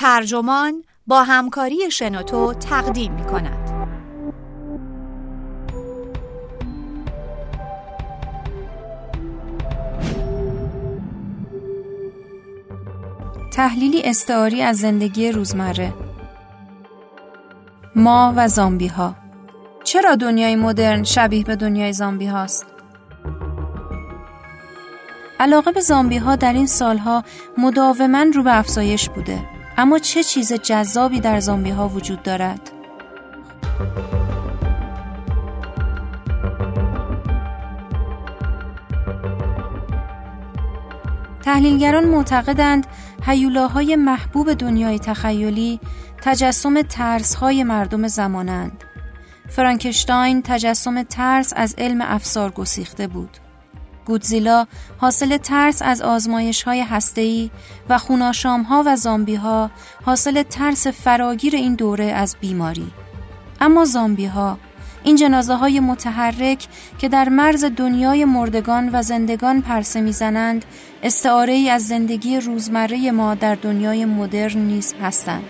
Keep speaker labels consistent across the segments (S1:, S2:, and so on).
S1: ترجمان با همکاری شنوتو تقدیم می کند.
S2: تحلیلی استعاری از زندگی روزمره ما و زامبی ها چرا دنیای مدرن شبیه به دنیای زامبی هاست؟ علاقه به زامبی ها در این سالها مداوما رو به افزایش بوده اما چه چیز جذابی در زامبی ها وجود دارد؟ تحلیلگران معتقدند هیولاهای محبوب دنیای تخیلی تجسم ترسهای مردم زمانند. فرانکشتاین تجسم ترس از علم افسار گسیخته بود. گودزیلا حاصل ترس از آزمایش های هستهی و خوناشام ها و زامبی ها حاصل ترس فراگیر این دوره از بیماری. اما زامبی ها این جنازه های متحرک که در مرز دنیای مردگان و زندگان پرسه می‌زنند استعاره ای از زندگی روزمره ما در دنیای مدرن نیز هستند.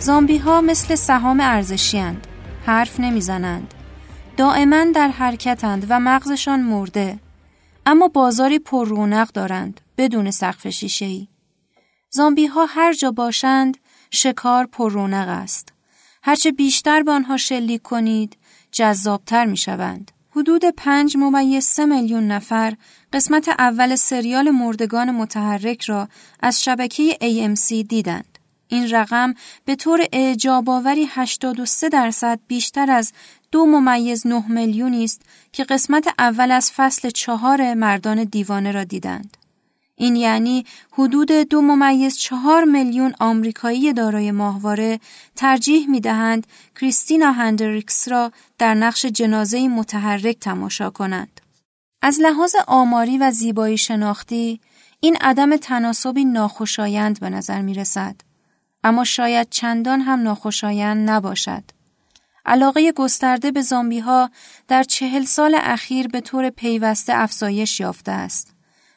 S2: زامبی ها مثل سهام ارزشی حرف نمی‌زنند. دائما در حرکتند و مغزشان مرده. اما بازاری پر رونق دارند بدون سقف شیشه زامبی ها هر جا باشند شکار پر رونق است. هرچه بیشتر به آنها شلیک کنید جذابتر می شوند. حدود پنج ممیز سه میلیون نفر قسمت اول سریال مردگان متحرک را از شبکه AMC دیدند. این رقم به طور اعجاباوری 83 درصد بیشتر از دو ممیز نه میلیونی است که قسمت اول از فصل چهار مردان دیوانه را دیدند. این یعنی حدود دو ممیز چهار میلیون آمریکایی دارای ماهواره ترجیح می دهند کریستینا هندریکس را در نقش جنازه متحرک تماشا کنند. از لحاظ آماری و زیبایی شناختی این عدم تناسبی ناخوشایند به نظر می رسد. اما شاید چندان هم ناخوشایند نباشد. علاقه گسترده به زامبی ها در چهل سال اخیر به طور پیوسته افزایش یافته است.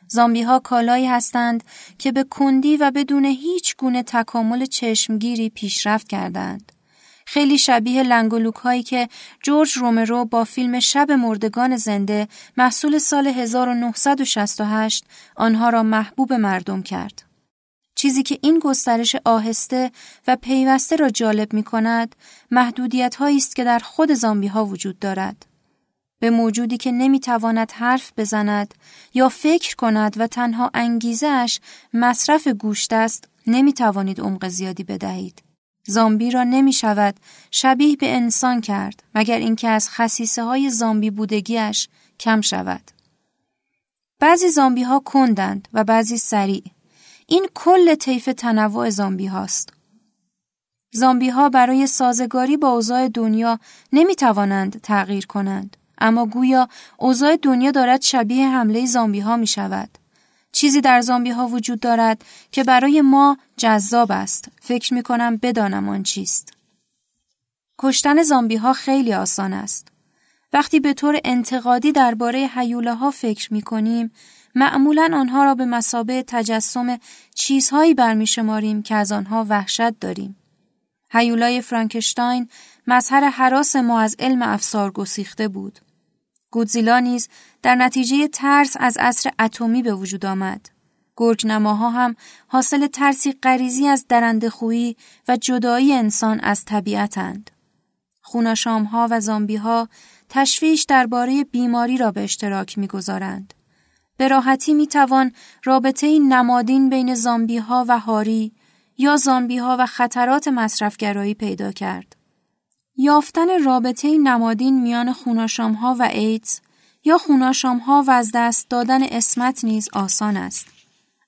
S2: زامبی ها کالایی هستند که به کندی و بدون هیچ گونه تکامل چشمگیری پیشرفت کردند. خیلی شبیه لنگولوک هایی که جورج رومرو با فیلم شب مردگان زنده محصول سال 1968 آنها را محبوب مردم کرد. چیزی که این گسترش آهسته و پیوسته را جالب می کند محدودیت هایی است که در خود زامبی ها وجود دارد. به موجودی که نمی تواند حرف بزند یا فکر کند و تنها انگیزش مصرف گوشت است نمی توانید عمق زیادی بدهید. زامبی را نمی شود شبیه به انسان کرد مگر اینکه از خصیصه های زامبی بودگیش کم شود. بعضی زامبی ها کندند و بعضی سریع. این کل طیف تنوع زامبی هاست. زامبی ها برای سازگاری با اوضاع دنیا نمی توانند تغییر کنند. اما گویا اوضاع دنیا دارد شبیه حمله زامبی ها می شود. چیزی در زامبی ها وجود دارد که برای ما جذاب است. فکر می کنم بدانم آن چیست. کشتن زامبی ها خیلی آسان است. وقتی به طور انتقادی درباره حیوله ها فکر می کنیم معمولا آنها را به مسابه تجسم چیزهایی برمیشماریم که از آنها وحشت داریم. هیولای فرانکشتاین مظهر حراس ما از علم افسار گسیخته بود. گودزیلا نیز در نتیجه ترس از عصر اتمی به وجود آمد. گرگ نماها هم حاصل ترسی غریزی از درنده خویی و جدایی انسان از طبیعتند. خوناشامها و زامبیها تشویش درباره بیماری را به اشتراک می‌گذارند. به راحتی می توان رابطه نمادین بین زامبی ها و هاری یا زامبی ها و خطرات مصرفگرایی پیدا کرد. یافتن رابطه نمادین میان خوناشام ها و ایدز یا خوناشام ها و از دست دادن اسمت نیز آسان است.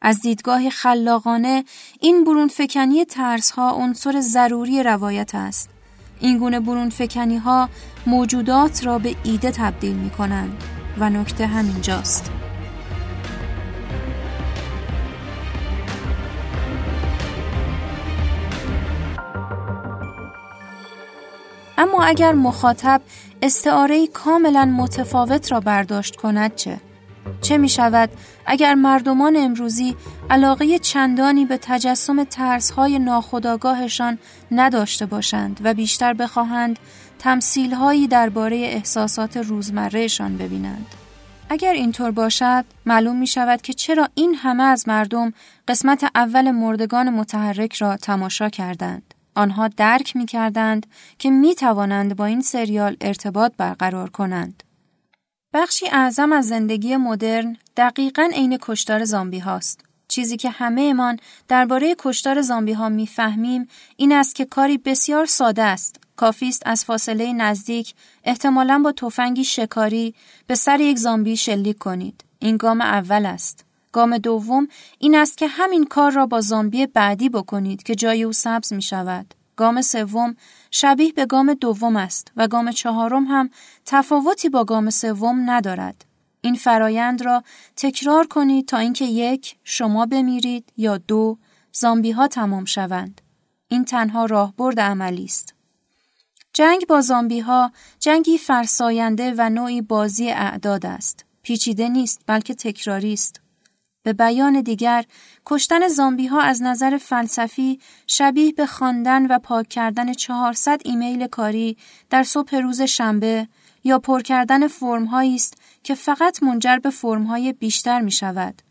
S2: از دیدگاه خلاقانه این برون فکنی ترس ها عنصر ضروری روایت است. این گونه برون فکنی ها موجودات را به ایده تبدیل می کنند و نکته همینجاست. اما اگر مخاطب استعاره کاملا متفاوت را برداشت کند چه؟ چه می شود اگر مردمان امروزی علاقه چندانی به تجسم ترسهای ناخودآگاهشان نداشته باشند و بیشتر بخواهند تمثیلهایی درباره احساسات روزمرهشان ببینند؟ اگر اینطور باشد معلوم می شود که چرا این همه از مردم قسمت اول مردگان متحرک را تماشا کردند. آنها درک می کردند که می توانند با این سریال ارتباط برقرار کنند. بخشی اعظم از زندگی مدرن دقیقا عین کشتار زامبی هاست. چیزی که همه امان درباره کشتار زامبی ها می‌فهمیم این است که کاری بسیار ساده است. کافی است از فاصله نزدیک احتمالا با تفنگی شکاری به سر یک زامبی شلیک کنید. این گام اول است. گام دوم این است که همین کار را با زامبی بعدی بکنید که جای او سبز می شود. گام سوم شبیه به گام دوم است و گام چهارم هم تفاوتی با گام سوم ندارد. این فرایند را تکرار کنید تا اینکه یک شما بمیرید یا دو زامبی ها تمام شوند. این تنها راهبرد عملی است. جنگ با زامبی ها جنگی فرساینده و نوعی بازی اعداد است. پیچیده نیست بلکه تکراری است. به بیان دیگر کشتن زامبی ها از نظر فلسفی شبیه به خواندن و پاک کردن 400 ایمیل کاری در صبح روز شنبه یا پر کردن فرم است که فقط منجر به فرم های بیشتر می شود.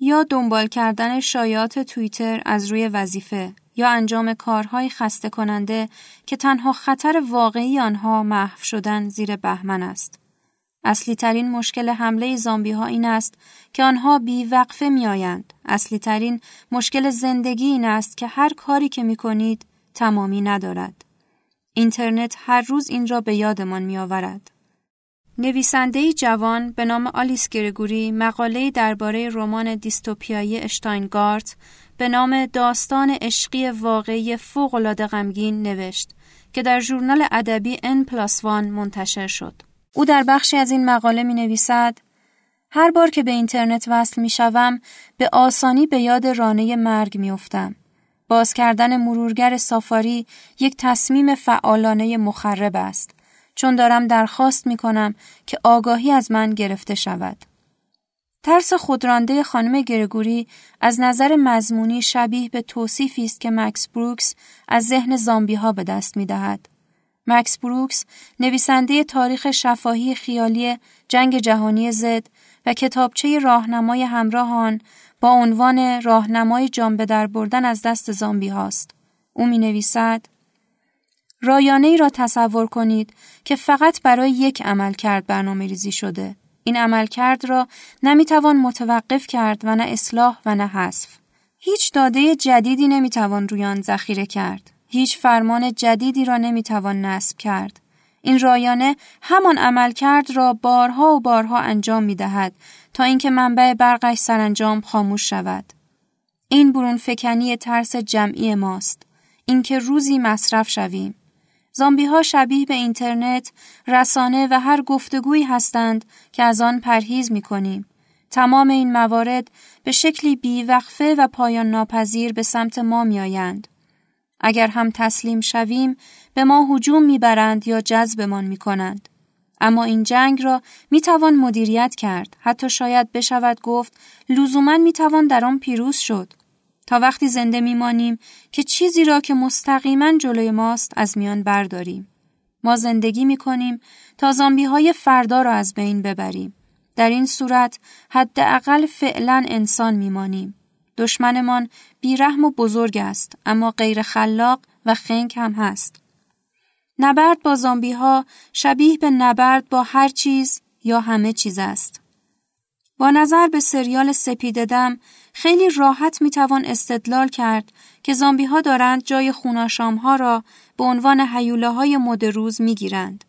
S2: یا دنبال کردن شایعات توییتر از روی وظیفه یا انجام کارهای خسته کننده که تنها خطر واقعی آنها محو شدن زیر بهمن است. اصلی ترین مشکل حمله زامبی ها این است که آنها بی وقفه می آیند. اصلی ترین مشکل زندگی این است که هر کاری که می کنید تمامی ندارد. اینترنت هر روز این را به یادمان می آورد. نویسنده جوان به نام آلیس گرگوری مقاله درباره رمان دیستوپیایی اشتاینگارت به نام داستان عشقی واقعی فوق‌العاده غمگین نوشت که در ژورنال ادبی N منتشر شد. او در بخشی از این مقاله می نویسد هر بار که به اینترنت وصل می شوم به آسانی به یاد رانه مرگ می افتم. باز کردن مرورگر سافاری یک تصمیم فعالانه مخرب است چون دارم درخواست می کنم که آگاهی از من گرفته شود. ترس خودرانده خانم گرگوری از نظر مضمونی شبیه به توصیفی است که مکس بروکس از ذهن زامبی ها به دست می دهد. مکس بروکس نویسنده تاریخ شفاهی خیالی جنگ جهانی زد و کتابچه راهنمای همراهان با عنوان راهنمای جان به در بردن از دست زامبی هاست. او می نویسد رایانه ای را تصور کنید که فقط برای یک عمل کرد برنامه ریزی شده. این عمل کرد را نمی‌توان متوقف کرد و نه اصلاح و نه حذف. هیچ داده جدیدی نمی‌توان روی آن ذخیره کرد. هیچ فرمان جدیدی را نمی‌توان نصب کرد. این رایانه همان عملکرد را بارها و بارها انجام می دهد تا اینکه منبع برقش سرانجام خاموش شود. این برون فکنی ترس جمعی ماست. اینکه روزی مصرف شویم. زامبی ها شبیه به اینترنت، رسانه و هر گفتگویی هستند که از آن پرهیز می کنیم. تمام این موارد به شکلی بیوقفه و پایان ناپذیر به سمت ما می آیند. اگر هم تسلیم شویم به ما هجوم می‌برند یا جذبمان می کنند. اما این جنگ را می توان مدیریت کرد. حتی شاید بشود گفت لزوما می توان در آن پیروز شد. تا وقتی زنده میمانیم که چیزی را که مستقیما جلوی ماست از میان برداریم. ما زندگی می کنیم تا زامبی های فردا را از بین ببریم. در این صورت حداقل فعلا انسان میمانیم. دشمنمان بیرحم و بزرگ است اما غیر خلاق و خنگ هم هست. نبرد با زامبی ها شبیه به نبرد با هر چیز یا همه چیز است. با نظر به سریال سپیددم خیلی راحت می‌توان استدلال کرد که زامبی ها دارند جای خوناشام ها را به عنوان حیوله های مد روز می‌گیرند.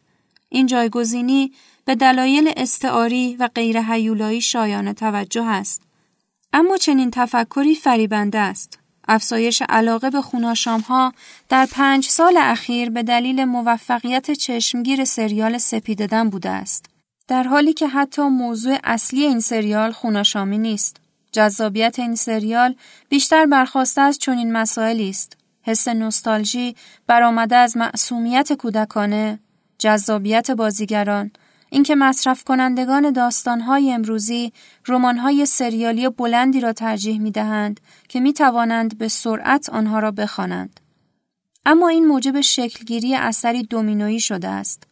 S2: این جایگزینی به دلایل استعاری و غیر حیولایی شایان توجه است. اما چنین تفکری فریبنده است. افزایش علاقه به خوناشام ها در پنج سال اخیر به دلیل موفقیت چشمگیر سریال سپیددن بوده است. در حالی که حتی موضوع اصلی این سریال خوناشامی نیست. جذابیت این سریال بیشتر برخواسته از چنین مسائلی است. حس نوستالژی برآمده از معصومیت کودکانه، جذابیت بازیگران، اینکه مصرف کنندگان داستانهای امروزی رمانهای سریالی بلندی را ترجیح می دهند که می توانند به سرعت آنها را بخوانند. اما این موجب شکلگیری اثری دومینویی شده است.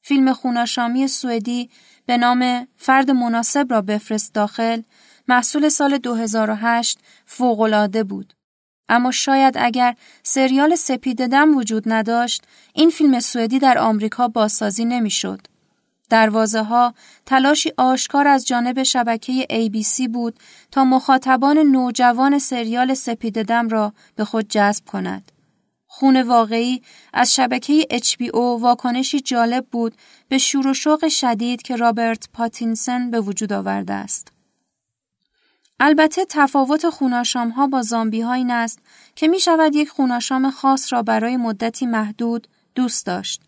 S2: فیلم خوناشامی سوئدی به نام فرد مناسب را بفرست داخل محصول سال 2008 فوقالعاده بود. اما شاید اگر سریال سپید دم وجود نداشت این فیلم سوئدی در آمریکا بازسازی نمی‌شد. دروازه ها تلاشی آشکار از جانب شبکه ABC بود تا مخاطبان نوجوان سریال سپید دم را به خود جذب کند. خون واقعی از شبکه HBO واکنشی جالب بود به شور و شوق شدید که رابرت پاتینسن به وجود آورده است. البته تفاوت خوناشام ها با زامبی ها است که می شود یک خون‌آشام خاص را برای مدتی محدود دوست داشت.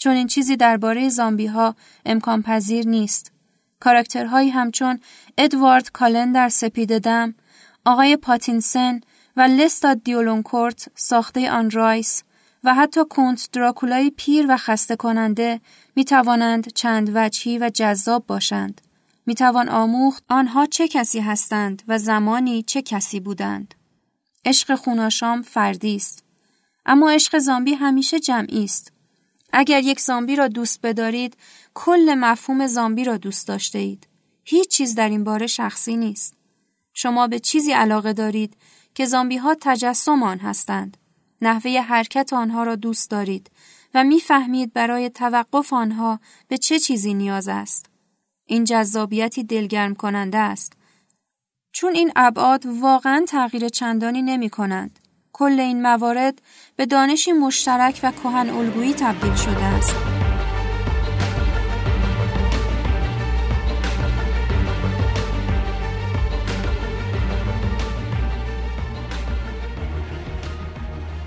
S2: چون این چیزی درباره زامبی ها امکان پذیر نیست. کاراکترهایی همچون ادوارد کالن در سپید دم، آقای پاتینسن و لستات دلیونکورت ساخته آن رایس و حتی کنت دراکولای پیر و خسته کننده می توانند چند وجهی و جذاب باشند. می توان آموخت آنها چه کسی هستند و زمانی چه کسی بودند. عشق خوناشام فردی است. اما عشق زامبی همیشه جمعی است. اگر یک زامبی را دوست بدارید، کل مفهوم زامبی را دوست داشته اید. هیچ چیز در این باره شخصی نیست. شما به چیزی علاقه دارید که زامبی ها تجسم آن هستند. نحوه حرکت آنها را دوست دارید و می‌فهمید برای توقف آنها به چه چیزی نیاز است. این جذابیتی دلگرم کننده است. چون این ابعاد واقعا تغییر چندانی نمی کنند. کل این موارد به دانشی مشترک و کهن الگویی تبدیل شده است.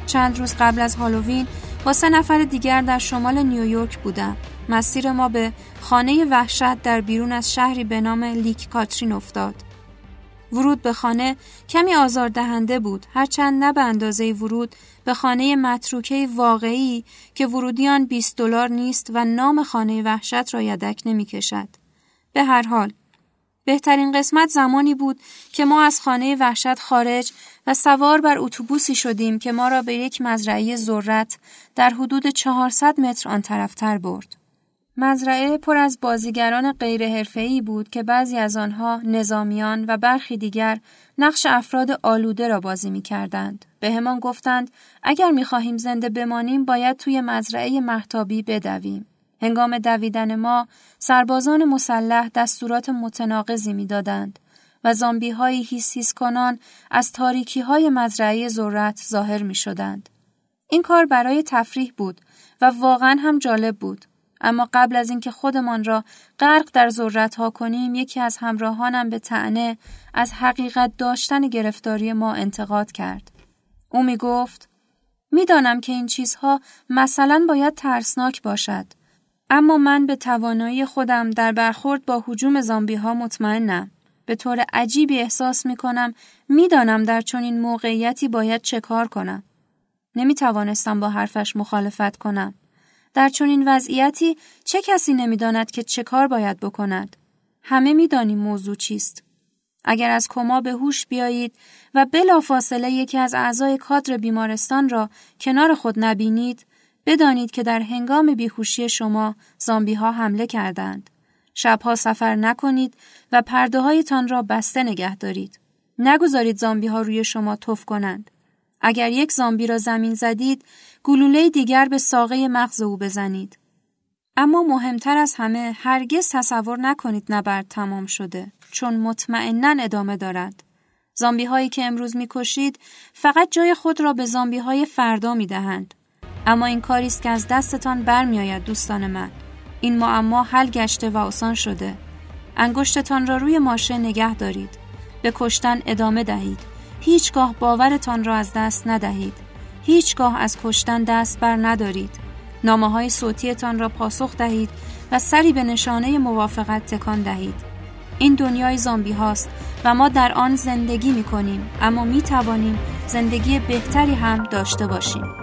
S2: چند روز قبل از هالووین با سه نفر دیگر در شمال نیویورک بودم. مسیر ما به خانه وحشت در بیرون از شهری به نام لیک کاترین افتاد. ورود به خانه کمی آزاردهنده بود هرچند نه به اندازه ورود به خانه متروکه واقعی که ورودیان 20 دلار نیست و نام خانه وحشت را یدک نمی کشد. به هر حال بهترین قسمت زمانی بود که ما از خانه وحشت خارج و سوار بر اتوبوسی شدیم که ما را به یک مزرعه ذرت در حدود 400 متر آن طرفتر برد. مزرعه پر از بازیگران غیر بود که بعضی از آنها نظامیان و برخی دیگر نقش افراد آلوده را بازی می کردند. به همان گفتند اگر می خواهیم زنده بمانیم باید توی مزرعه محتابی بدویم. هنگام دویدن ما سربازان مسلح دستورات متناقضی می‌دادند و زامبی های هیس کنان از تاریکی های مزرعه ذرت ظاهر می شدند. این کار برای تفریح بود و واقعا هم جالب بود. اما قبل از اینکه خودمان را غرق در ذرت ها کنیم یکی از همراهانم به تعنه از حقیقت داشتن گرفتاری ما انتقاد کرد. او می گفت می‌دانم که این چیزها مثلا باید ترسناک باشد اما من به توانایی خودم در برخورد با حجوم زامبی ها مطمئنم. به طور عجیبی احساس می کنم می‌دانم در چنین موقعیتی باید چه کار کنم. نمی توانستم با حرفش مخالفت کنم. در چنین وضعیتی چه کسی نمی‌داند که چه کار باید بکند؟ همه می‌دانیم موضوع چیست. اگر از کما به هوش بیایید و بلافاصله یکی از اعضای کادر بیمارستان را کنار خود نبینید، بدانید که در هنگام بیهوشی شما زامبی ها حمله کردند. شبها سفر نکنید و پرده هایتان را بسته نگه دارید. نگذارید زامبی ها روی شما تف کنند. اگر یک زامبی را زمین زدید، گلوله دیگر به ساقه مغز او بزنید. اما مهمتر از همه هرگز تصور نکنید نبرد تمام شده چون مطمئنا ادامه دارد. زامبی هایی که امروز می‌کشید فقط جای خود را به زامبی های فردا می دهند. اما این کاری است که از دستتان برمیآید دوستان من. این معما حل گشته و آسان شده. انگشتتان را روی ماشه نگه دارید. به کشتن ادامه دهید. هیچگاه باورتان را از دست ندهید. هیچگاه از کشتن دست بر ندارید. نامه های صوتیتان را پاسخ دهید و سری به نشانه موافقت تکان دهید. این دنیای زامبی هاست و ما در آن زندگی می کنیم اما می توانیم زندگی بهتری هم داشته باشیم.